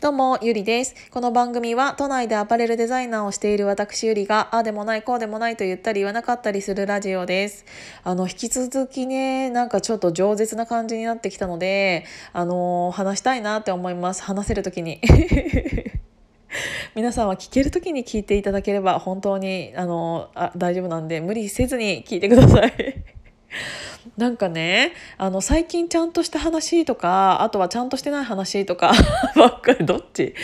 どうも、ゆりです。この番組は都内でアパレルデザイナーをしている私ゆりが、ああでもない、こうでもないと言ったり言わなかったりするラジオです。あの、引き続きね、なんかちょっと饒舌な感じになってきたので、あのー、話したいなって思います。話せる時に。皆さんは聞ける時に聞いていただければ本当にあのあ大丈夫なんで無理せずに聞いてください。なんかねあの最近ちゃんとした話とかあとはちゃんとしてない話とか ばっかりどっち？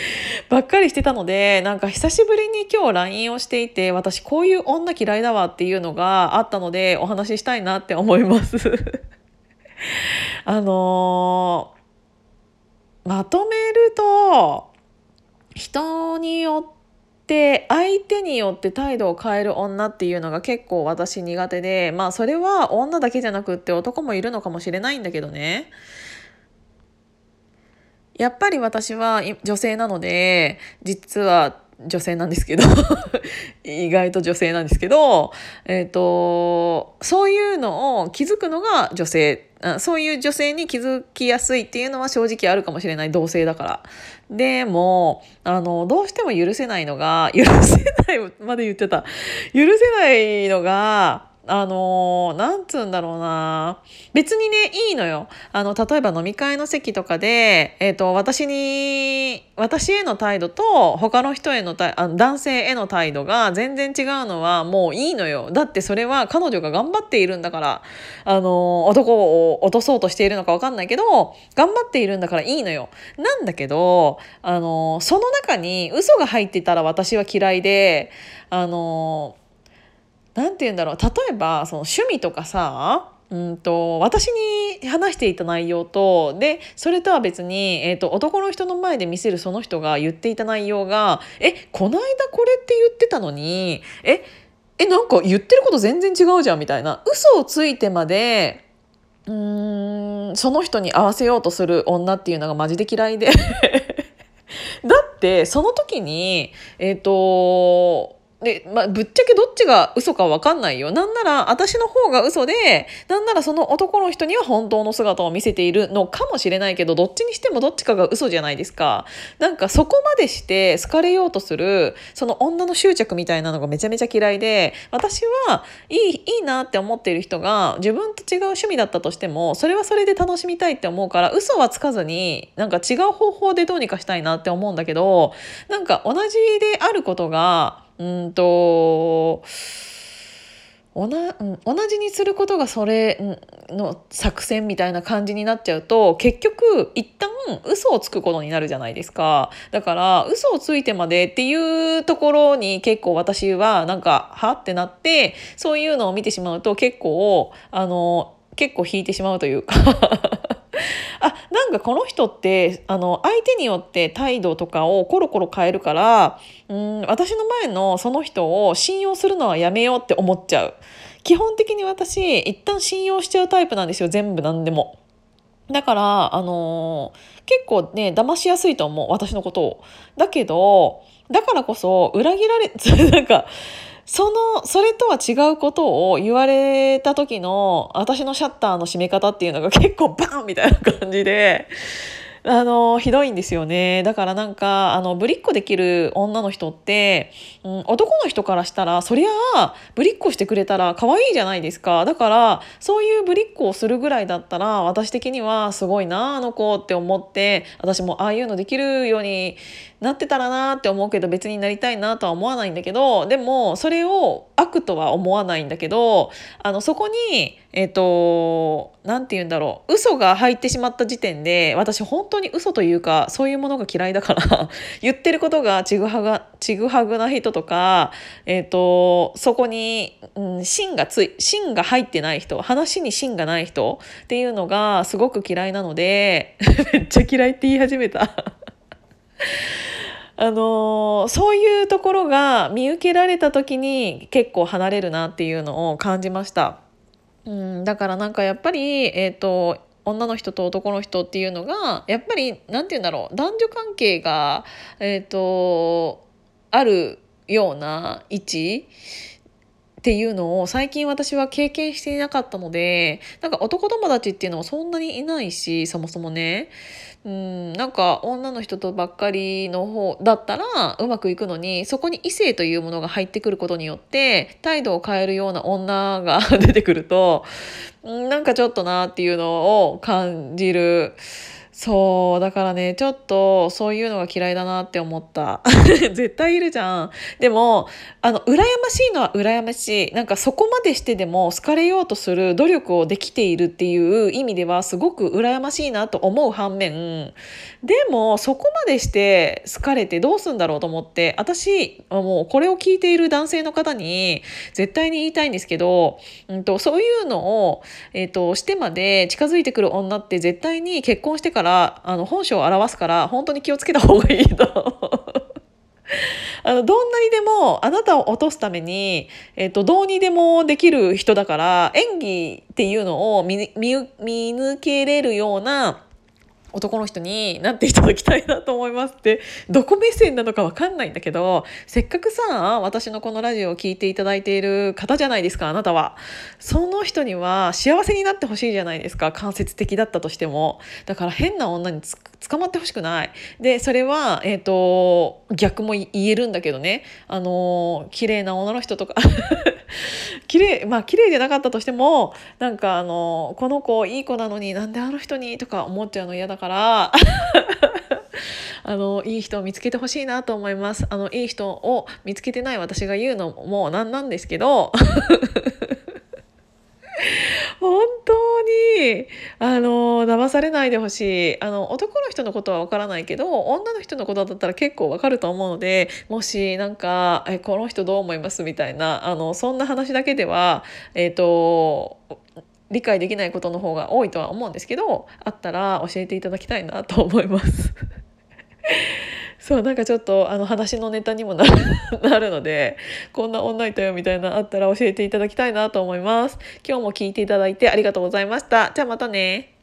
ばっかりしてたのでなんか久しぶりに今日 LINE をしていて私こういう女嫌いだわっていうのがあったのでお話ししたいなって思います。あのー、まとめると人によってで相手によって態度を変える女っていうのが結構私苦手でまあそれは女だけじゃなくって男もいるのかもしれないんだけどね。やっぱり私は女性なので実は女性なんですけど意外と女性なんですけど、えっ、ー、とそういうのを気づくのが女性そういう女性に気づきやすいっていうのは正直あるかもしれない同性だから。でもあのどうしても許せないのが許せないまで言ってた許せないのがあのなんつうんだろうな。別にねいいのよ。あの例えば飲み会の席とかで、えーと、私に私への態度と他の人へのあ男性への態度が全然違うのはもういいのよ。だってそれは彼女が頑張っているんだからあの男を落とそうとしているのか分かんないけど頑張っているんだからいいのよ。なんだけどあのその中に嘘が入ってたら私は嫌いであの何て言うんだろう。例えばその趣味とかさうんと私に話していた内容とでそれとは別に、えーと、男の人の前で見せるその人が言っていた内容が「えこの間これって言ってたのにええなんか言ってること全然違うじゃん」みたいな。嘘をついてまでうーんその人に合わせようとする女っていうのがマジで嫌いで。だってその時にえっ、ー、とで、まあ、ぶっちゃけどっちが嘘かわかんないよ。なんなら、私の方が嘘で、なんならその男の人には本当の姿を見せているのかもしれないけど、どっちにしてもどっちかが嘘じゃないですか。なんかそこまでして好かれようとする、その女の執着みたいなのがめちゃめちゃ嫌いで、私はいい、いいなって思っている人が自分と違う趣味だったとしても、それはそれで楽しみたいって思うから、嘘はつかずに、なんか違う方法でどうにかしたいなって思うんだけど、なんか同じであることが、うんと同じにすることがそれの作戦みたいな感じになっちゃうと結局一旦嘘をつくことになるじゃないですか。だから嘘をついてまでっていうところに結構私はなんかはってなってそういうのを見てしまうと結構あの結構引いてしまうというか。なんかこの人ってあの相手によって態度とかをコロコロ変えるからうん私の前のその人を信用するのはやめようって思っちゃう基本的に私一旦信用しちゃうタイプなんですよ全部何でも。だから、あのー、結構ね騙しやすいと思う私のことを。だけどだからこそ裏切られ なんかそのそれとは違うことを言われた時の私のシャッターの閉め方っていうのが結構バンみたいな感じであのひどいんですよね。だからなんかあのぶりっ子できる女の人って、うん、男の人からしたらそりゃあぶりっ子してくれたら可愛いじゃないですか。だからそういうぶりっ子をするぐらいだったら私的にはすごいなあの子って思って私もああいうのできるようになってたらなって思うけど別になりたいなとは思わないんだけどでもそれを悪とは思わないんだけどあのそこにえっ、ー、と何て言うんだろう嘘が入ってしまった時点で私本当当に嘘というかそういうものが嫌いだから 言ってることがちぐはがちぐはぐな人とか、え、ー、とそこに、うん、芯がつい芯が入ってない人話に芯がない人っていうのがすごく嫌いなので めっちゃ嫌いって言い始めた あのそういうところが見受けられた時に結構離れるなっていうのを感じました。うん、だからなんかやっぱり、えーと、女の人と男の人っていうのがやっぱり何て言うんだろう男女関係が、えーとあるような位置っていうのを最近私は経験していなかったのでなんか男友達っていうのもそんなにいないしそもそもね。うんなんか女の人とばっかりの方だったらうまくいくのにそこに異性というものが入ってくることによって態度を変えるような女が 出てくるとなんかちょっとなっていうのを感じる。そう、だからね、ちょっとそういうのが嫌いだなって思った。絶対いるじゃん。でも、あの、羨ましいのは羨ましい。なんかそこまでしてでも好かれようとする努力をできているっていう意味ではすごく羨ましいなと思う反面、でもそこまでして好かれてどうすんだろうと思って、私、もうこれを聞いている男性の方に絶対に言いたいんですけど、うんと、そういうのを、えっ、ー、と、してまで近づいてくる女って絶対に結婚してからからあの本性を表すから本当に気をつけた方がいいと。あのどんなにでもあなたを落とすために、えっと、どうにでもできる人だから演技っていうのを見見抜けれるような男の人になっていただきたいなと思いますってどこ目線なのか分かんないんだけどせっかくさ私のこのラジオを聴いていただいている方じゃないですかあなたは。その人には幸せになってほしいじゃないですか間接的だったとしても。だから変な女につ捕まってほしくない。でそれは、えーと、逆も言えるんだけどね。あの綺麗な女の人とか。綺麗まあ綺麗じゃなかったとしてもなんかあのこの子いい子なのになんであの人にとか思っちゃうの嫌だから。から あのいい人を見つけてほしいなと思いますあのいい人を見つけてない私が言うのもなんなんですけど 本当にあの騙されないでほしいあの男の人のことはわからないけど女の人のことだったら結構わかると思うのでもしなんか「えこの人どう思います?」みたいなあのそんな話だけではえっ、ー、と理解できないことの方が多いとは思うんですけどあったら教えていただきたいなと思います。そうなんかちょっとあの話のネタにもなる のでこんな女いたよみたいなあったら教えていただきたいなと思います。今日も聞いていただいてありがとうございました。じゃあまたね。